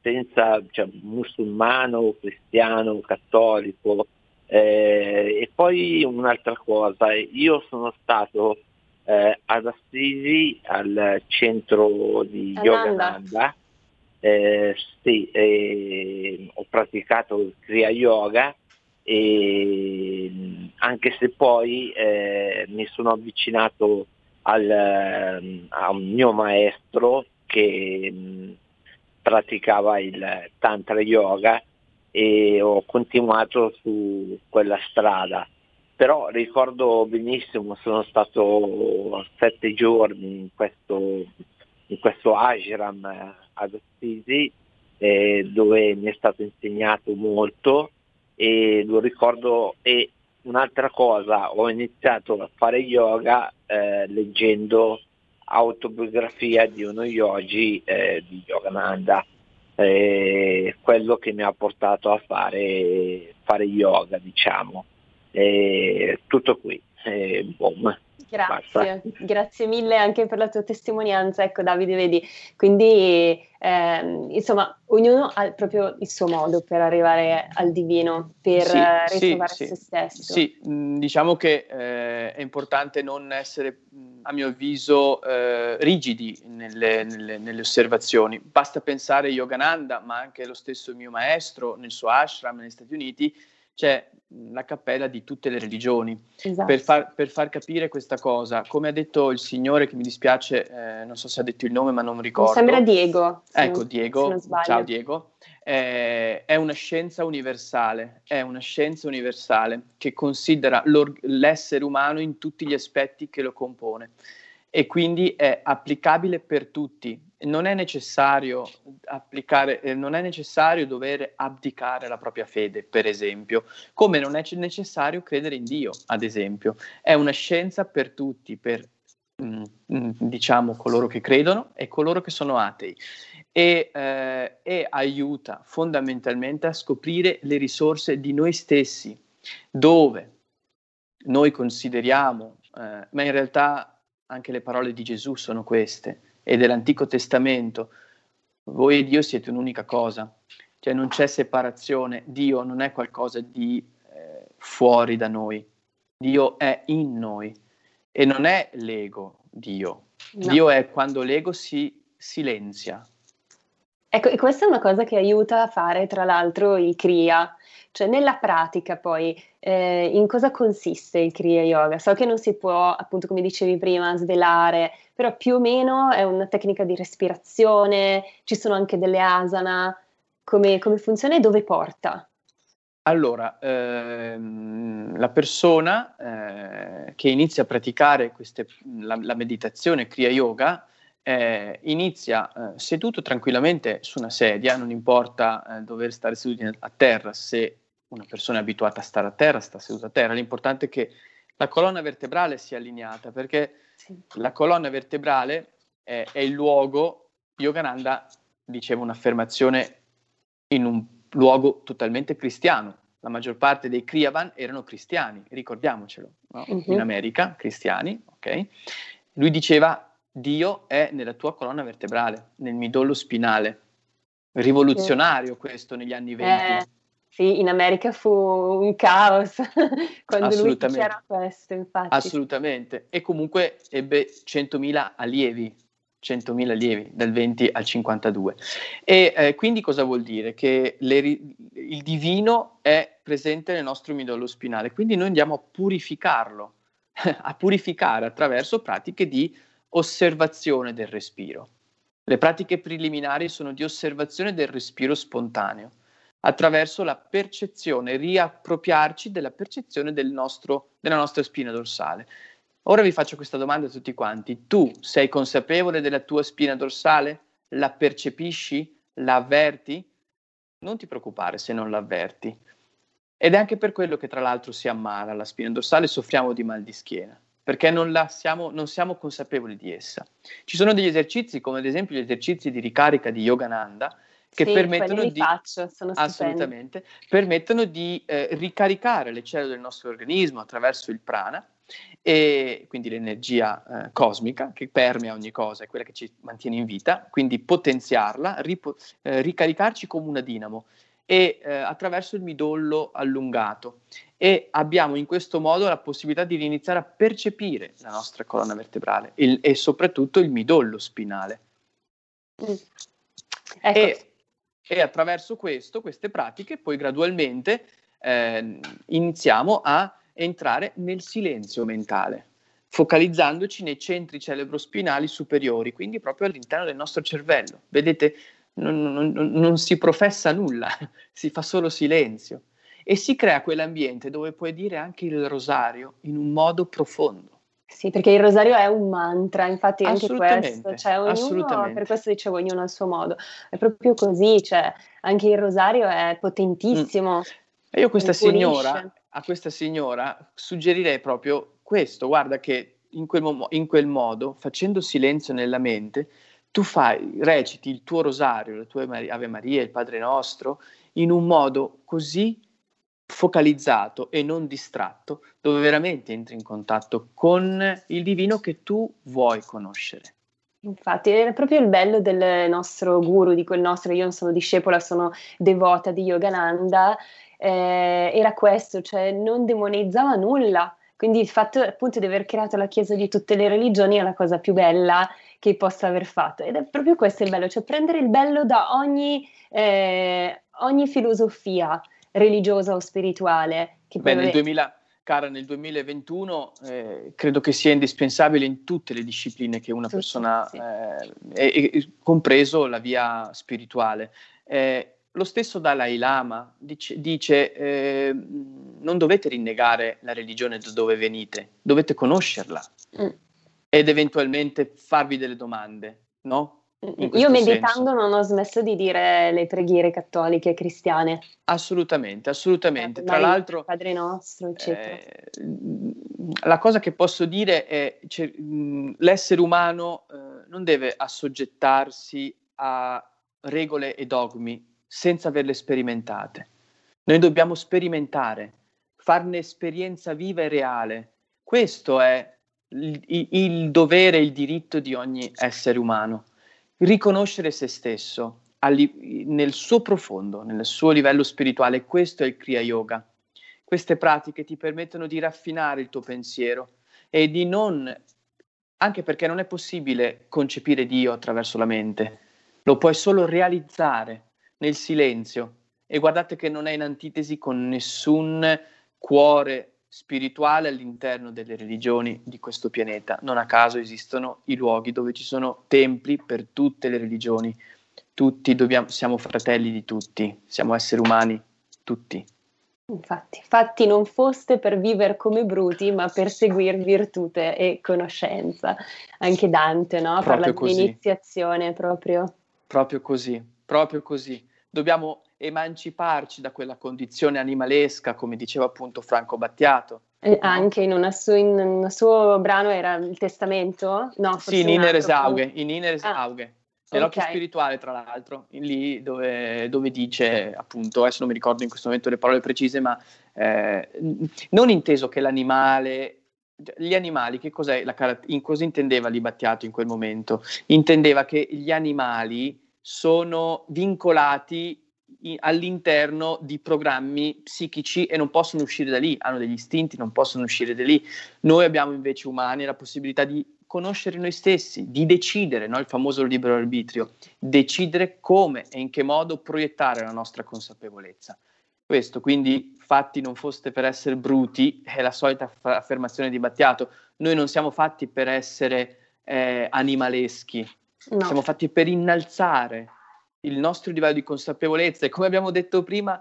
senza cioè, musulmano, cristiano, cattolico, eh, e poi un'altra cosa, io sono stato eh, ad Assisi al centro di Yogananda, eh, sì, eh, ho praticato il Kriya Yoga e anche se poi eh, mi sono avvicinato al, a un mio maestro che mh, praticava il Tantra Yoga e ho continuato su quella strada. Però ricordo benissimo, sono stato sette giorni in questo, in questo ashram ad Assisi eh, dove mi è stato insegnato molto e lo ricordo e un'altra cosa, ho iniziato a fare yoga eh, leggendo autobiografia di uno yogi eh, di Yogananda eh, quello che mi ha portato a fare, fare yoga, diciamo. Eh, tutto qui. Eh, boom. Grazie, grazie mille anche per la tua testimonianza. Ecco Davide, vedi, quindi eh, insomma ognuno ha proprio il suo modo per arrivare al divino, per sì, ritrovare sì, se stesso. Sì, mm, diciamo che eh, è importante non essere, mm, a mio avviso, eh, rigidi nelle, nelle, nelle, osservazioni. Basta pensare a Yogananda, ma anche lo stesso mio maestro nel suo ashram negli Stati Uniti, c'è la cappella di tutte le religioni. Esatto. Per, far, per, far, capire questa cosa, come ha detto il signore, che mi dispiace, eh, non so se ha detto il nome, ma non ricordo. Mi sembra Diego. Ecco, Diego. Ciao Diego. Eh, è una scienza universale, è una scienza universale che considera l'essere umano in tutti gli aspetti che lo compone e quindi è applicabile per tutti, non è necessario applicare, eh, non è necessario dover abdicare la propria fede, per esempio, come non è necessario credere in Dio, ad esempio. È una scienza per tutti, per diciamo coloro che credono e coloro che sono atei. E, eh, e aiuta fondamentalmente a scoprire le risorse di noi stessi, dove noi consideriamo, eh, ma in realtà anche le parole di Gesù sono queste, e dell'Antico Testamento, voi e Dio siete un'unica cosa, cioè non c'è separazione, Dio non è qualcosa di eh, fuori da noi, Dio è in noi e non è l'ego Dio, no. Dio è quando l'ego si silenzia. Ecco, e questa è una cosa che aiuta a fare tra l'altro il Kriya, cioè nella pratica poi eh, in cosa consiste il Kriya Yoga? So che non si può, appunto come dicevi prima, svelare, però più o meno è una tecnica di respirazione, ci sono anche delle asana, come, come funziona e dove porta? Allora, ehm, la persona eh, che inizia a praticare queste, la, la, meditazione Kriya Yoga eh, inizia eh, seduto tranquillamente su una sedia, non importa eh, dover stare seduti a terra se una persona è abituata a stare a terra, sta seduta a terra, l'importante è che la colonna vertebrale sia allineata, perché sì. la colonna vertebrale è, è, il luogo, Yogananda diceva un'affermazione in un luogo totalmente cristiano, la maggior parte dei Kriyavan erano cristiani, ricordiamocelo, no? uh-huh. in America, cristiani, ok? Lui diceva, Dio è nella tua colonna vertebrale, nel midollo spinale. Rivoluzionario questo negli anni 20. Eh, sì, in America fu un caos [LAUGHS] quando lui diceva questo, infatti. Assolutamente. E comunque ebbe 100.000 allievi 100.000 allievi dal 20 al 52. E eh, quindi cosa vuol dire? Che le, il divino è presente nel nostro midollo spinale, quindi noi andiamo a purificarlo, [LAUGHS] a purificare attraverso pratiche di osservazione del respiro. Le pratiche preliminari sono di osservazione del respiro spontaneo, attraverso la percezione, riappropriarci della percezione del nostro, della nostra spina dorsale. Ora vi faccio questa domanda a tutti quanti. Tu sei consapevole della tua spina dorsale? La percepisci? La avverti? Non ti preoccupare se non la avverti. Ed è anche per quello che tra l'altro si ammala la spina dorsale e soffriamo di mal di schiena, perché non, siamo, non siamo consapevoli di essa. Ci sono degli esercizi, come ad esempio gli esercizi di ricarica di Yogananda, che sì, permettono di, faccio, assolutamente, permettono di eh, ricaricare le cellule del nostro organismo attraverso il prana e quindi l'energia eh, cosmica che permea ogni cosa, è quella che ci mantiene in vita, quindi potenziarla, ripo- eh, ricaricarci come una dinamo e eh, attraverso il midollo allungato e abbiamo in questo modo la possibilità di iniziare a percepire la nostra colonna vertebrale il, e soprattutto il midollo spinale. Mm. Ecco. E, e, attraverso questo, queste pratiche, poi gradualmente eh, iniziamo a entrare nel silenzio mentale, focalizzandoci nei centri cerebrospinali superiori, quindi proprio all'interno del nostro cervello. Vedete, non, non, non si professa nulla, [LAUGHS] si fa solo silenzio e si crea quell'ambiente dove puoi dire anche il rosario in un modo profondo. Sì, perché il rosario è un mantra, infatti anche questo, cioè ognuno, per questo dicevo ognuno al suo modo, è proprio così, cioè anche il rosario è potentissimo. Mm. E io questa signora, a questa signora suggerirei proprio questo, guarda che in quel, mo- in quel modo, facendo silenzio nella mente, tu fai, reciti il tuo rosario, le tue Ave Maria, il Padre Nostro, in un modo così focalizzato e non distratto, dove veramente entri in contatto con il divino che tu vuoi conoscere. Infatti, è proprio il bello del nostro guru, di quel nostro, io non sono discepola, sono devota di Yogananda, eh, era questo, cioè non demonizzava nulla. Quindi il fatto appunto di aver creato la Chiesa di tutte le religioni è la cosa più bella che possa aver fatto. Ed è proprio questo il bello, cioè prendere il bello da ogni, eh, ogni filosofia religiosa o spirituale. Che Beh, nel 2000, cara, nel 2021 eh, credo che sia indispensabile in tutte le discipline che una Tutto, persona, sì. eh, compreso la via spirituale. Eh, lo stesso Dalai Lama dice, dice eh, non dovete rinnegare la religione da dove venite, dovete conoscerla mm. ed eventualmente farvi delle domande, no? Io meditando senso. non ho smesso di dire le preghiere cattoliche e cristiane. Assolutamente, assolutamente. Tra l'altro, Padre nostro, eccetera. Eh, la cosa che posso dire è che l'essere umano eh, non deve assoggettarsi a regole e dogmi senza averle sperimentate. Noi dobbiamo sperimentare, farne esperienza viva e reale. Questo è il, il dovere, il diritto di ogni essere umano. Riconoscere se stesso alli, nel suo profondo, nel suo livello spirituale. Questo è il Kriya Yoga. Queste pratiche ti permettono di raffinare il tuo pensiero e di non, anche perché non è possibile concepire Dio attraverso la mente, lo puoi solo realizzare nel silenzio e guardate che non è in antitesi con nessun cuore spirituale all'interno delle religioni di questo pianeta. Non a caso esistono i luoghi dove ci sono templi per tutte le religioni. Tutti dobbiamo, siamo fratelli di tutti, siamo esseri umani tutti. Infatti, infatti non foste per vivere come bruti, ma per seguire virtute e conoscenza. Anche Dante, no? Parla di iniziazione proprio. Proprio così, proprio così dobbiamo emanciparci da quella condizione animalesca, come diceva appunto Franco Battiato. Eh, anche in, su- in, un suo brano era il testamento? No, sì, in Iner Esauge, in Iner Esauge. Ah. Nell'occhio Ok. spirituale, tra l'altro, lì dove, dove dice, appunto, adesso non mi ricordo in questo momento le parole precise, ma eh, non inteso che l'animale, gli animali, che cos'è la carat- in cosa intendeva Li Battiato in quel momento? Intendeva che gli animali sono vincolati all'interno di programmi psichici e non possono uscire da lì, hanno degli istinti, non possono uscire da lì. Noi abbiamo invece umani la possibilità di conoscere noi stessi, di decidere, no? il famoso libero arbitrio, decidere come e in che modo proiettare la nostra consapevolezza. Questo, quindi, fatti non foste per essere bruti, è la solita aff- affermazione di Battiato. Noi non siamo fatti per essere eh, animaleschi, No. siamo fatti per innalzare il nostro livello di consapevolezza e come abbiamo detto prima,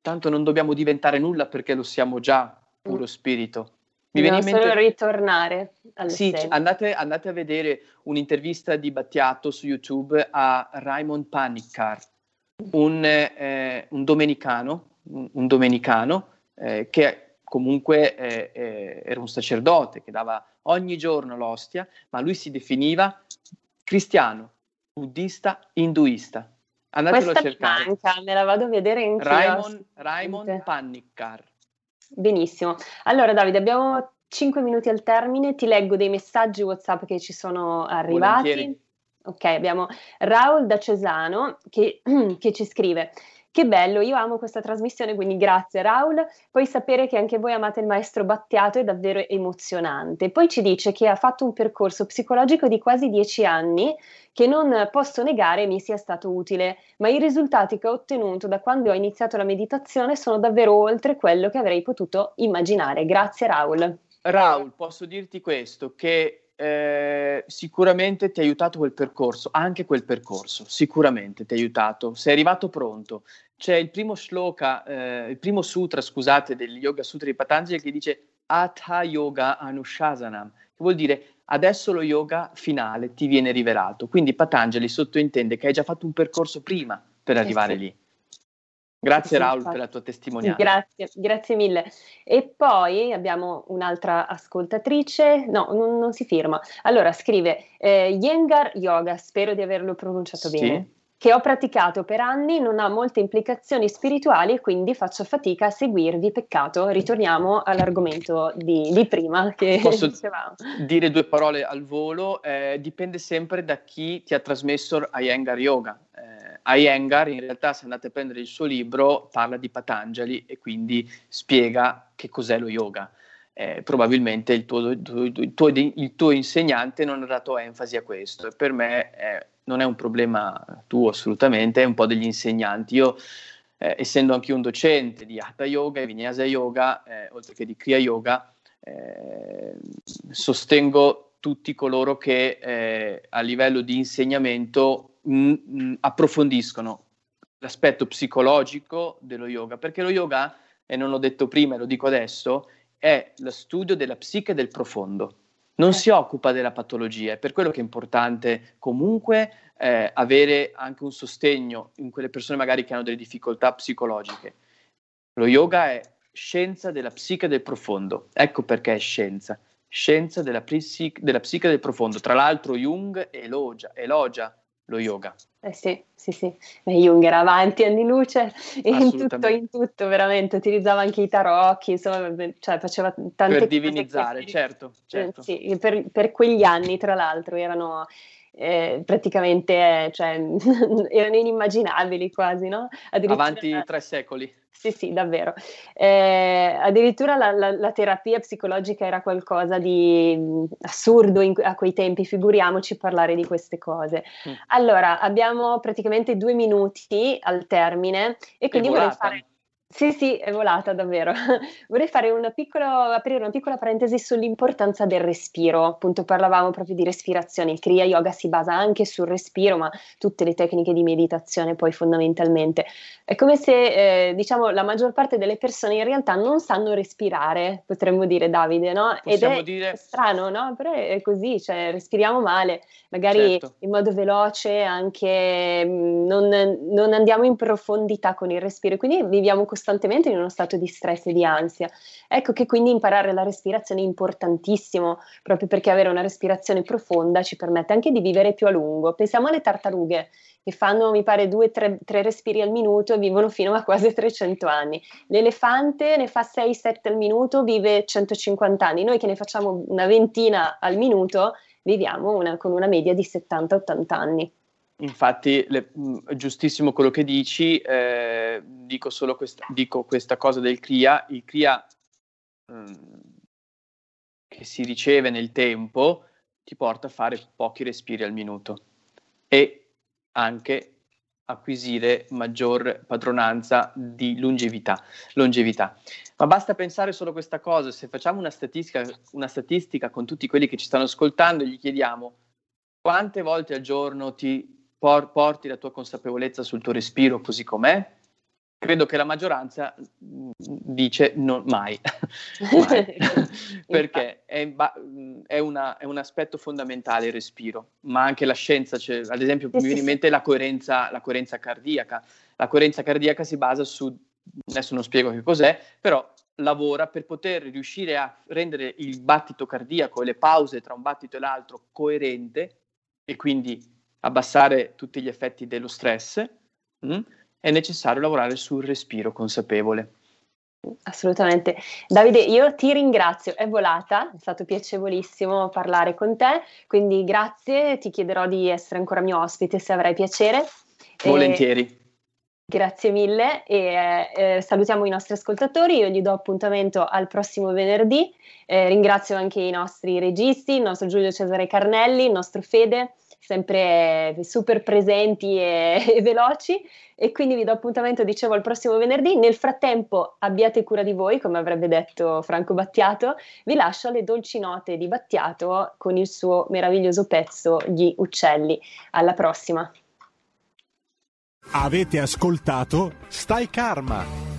tanto non dobbiamo diventare nulla perché lo siamo già, puro spirito. Mi viene Dobbiamo in mente... solo ritornare Sì, andate, andate a vedere un'intervista di Battiato su YouTube a Raymond Panikkar, un, eh, un domenicano, un, un domenicano eh, che comunque eh, eh, era un sacerdote che dava ogni giorno l'ostia, ma lui si definiva cristiano, buddista, induista. Andatelo Questa a cercare. manca, me la vado a vedere in Raymond, Raymond Panikkar. Benissimo. Allora, Davide, abbiamo 5 minuti al termine. Ti leggo dei messaggi WhatsApp che ci sono arrivati. Volentieri. Ok, abbiamo Raul da Cesano che, [CLEARS THROAT] che ci scrive. Che bello, io amo questa trasmissione, quindi grazie Raul. Poi sapere che anche voi amate il maestro Battiato è davvero emozionante. Poi ci dice che ha fatto un percorso psicologico di quasi dieci anni che non posso negare mi sia stato utile, ma i risultati che ho ottenuto da quando ho iniziato la meditazione sono davvero oltre quello che avrei potuto immaginare. Grazie Raul. Raul, posso dirti questo, che eh, sicuramente ti ha aiutato quel percorso, anche quel percorso, sicuramente ti ha aiutato, sei arrivato pronto. C'è il primo shloka, eh, il primo sutra, scusate, del Yoga Sutra di Patanjali che dice Atha Yoga Anushasanam, che vuol dire adesso lo yoga finale ti viene rivelato. Quindi Patanjali sottointende che hai già fatto un percorso prima per Eh arrivare sì. lì. Grazie Raul per la tua testimonianza. Grazie, grazie mille. E poi abbiamo un'altra ascoltatrice, no, non, non si firma. Allora scrive eh, Yengar Yoga, spero di averlo pronunciato Sì. bene, che ho praticato per anni, non ha molte implicazioni spirituali, quindi faccio fatica a seguirvi. Peccato. Ritorniamo all'argomento di, di prima che Posso dicevamo. dire due parole al volo, eh, dipende sempre da chi ti ha trasmesso Iyengar Yoga. Eh, Iyengar, in realtà, se andate a prendere il suo libro, parla di Patanjali e quindi spiega che cos'è lo yoga. Eh, probabilmente il tuo, il tuo- il tuo- insegnante non ha dato enfasi a questo e per me eh, non è un problema tuo assolutamente, è un po' degli insegnanti. Io, eh, essendo anche un docente di Hatha Yoga e Vinyasa Yoga, eh, oltre che di Kriya Yoga, eh, sostengo tutti coloro che eh, a livello di insegnamento mh, mh, approfondiscono l'aspetto psicologico dello yoga, perché lo yoga, e non l'ho detto prima e lo dico adesso, è lo studio della psiche del profondo. Non si occupa della patologia, è per quello che è importante comunque eh, avere anche un sostegno in quelle persone magari che hanno delle difficoltà psicologiche. Lo yoga è scienza della psiche del profondo, ecco perché è scienza, scienza della, psiche, della psiche del profondo. Tra l'altro Jung elogia, elogia lo yoga. Eh sì, sì, sì. Beh, Jung era avanti anni luce in tutto, in tutto, veramente. Utilizzava anche i tarocchi, insomma, cioè faceva tante per cose divinizzare, che- certo, Eh, certo. sì, per, per quegli anni, tra l'altro, erano eh, praticamente, eh, cioè, [LAUGHS] erano inimmaginabili quasi, no? Avanti tre secoli. Sì, sì, davvero. Eh, addirittura la, la- la terapia psicologica era qualcosa di mh, assurdo in- a quei tempi, figuriamoci parlare di queste cose. Mm. Allora, abbiamo praticamente due minuti al termine e quindi vorrei fare... Sì, sì, è volata davvero. [LAUGHS] Vorrei fare una piccola, aprire una piccola parentesi sull'importanza del respiro. Appunto, parlavamo proprio di respirazione. Il Kriya Yoga si basa anche sul respiro, ma tutte le tecniche di meditazione poi fondamentalmente. È come se, eh, diciamo, la maggior parte delle persone in realtà non sanno respirare, potremmo dire, Davide, no? Possiamo Ed è dire- strano, no? Però è così, cioè respiriamo male, magari Certo. in modo veloce, anche mh, non, non andiamo in profondità con il respiro, quindi viviamo costantemente in uno stato di stress e di ansia. Ecco che quindi imparare la respirazione è importantissimo, proprio perché avere una respirazione profonda ci permette anche di vivere più a lungo. Pensiamo alle tartarughe che fanno, mi pare, due, tre, tre respiri al minuto e vivono fino a quasi 300 anni. L'elefante ne fa 6-7 al minuto, vive 150 anni. Noi che ne facciamo una ventina al minuto, viviamo una, con una media di 70-80 anni. Infatti, le, mh, giustissimo quello che dici, eh, dico solo questa, dico questa cosa del CRIA. Il CRIA mh, che si riceve nel tempo ti porta a fare pochi respiri al minuto e anche acquisire maggior padronanza di longevità, longevità. Ma basta pensare solo a questa cosa, se facciamo una statistica, una statistica con tutti quelli che ci stanno ascoltando gli chiediamo quante volte al giorno ti por- porti la tua consapevolezza sul tuo respiro così com'è, credo che la maggioranza mm, dice non mai, [LAUGHS] mai. perché è, è, una, è, un aspetto fondamentale il respiro, ma anche la scienza, cioè, ad esempio mi viene in mente la coerenza, la coerenza cardiaca. La coerenza cardiaca si basa su, adesso non spiego che cos'è, però lavora per poter riuscire a rendere il battito cardiaco e le pause tra un battito e l'altro coerente e quindi abbassare tutti gli effetti dello stress. Mh? Mm? è necessario lavorare sul respiro consapevole. Assolutamente. Davide, io ti ringrazio, è volata, è stato piacevolissimo parlare con te, quindi grazie, ti chiederò di essere ancora mio ospite se avrai piacere. Volentieri. E... Grazie mille e eh, salutiamo i nostri ascoltatori, io gli do appuntamento al prossimo venerdì, eh, ringrazio anche i nostri registi, il nostro Giulio Cesare Carnelli, il nostro Fede, sempre super presenti e, [LAUGHS] e, veloci e quindi vi do appuntamento, dicevo, al prossimo venerdì. Nel frattempo abbiate cura di voi, come avrebbe detto Franco Battiato, vi lascio alle dolci note di Battiato con il suo meraviglioso pezzo Gli uccelli. Alla prossima! Avete ascoltato Stai Karma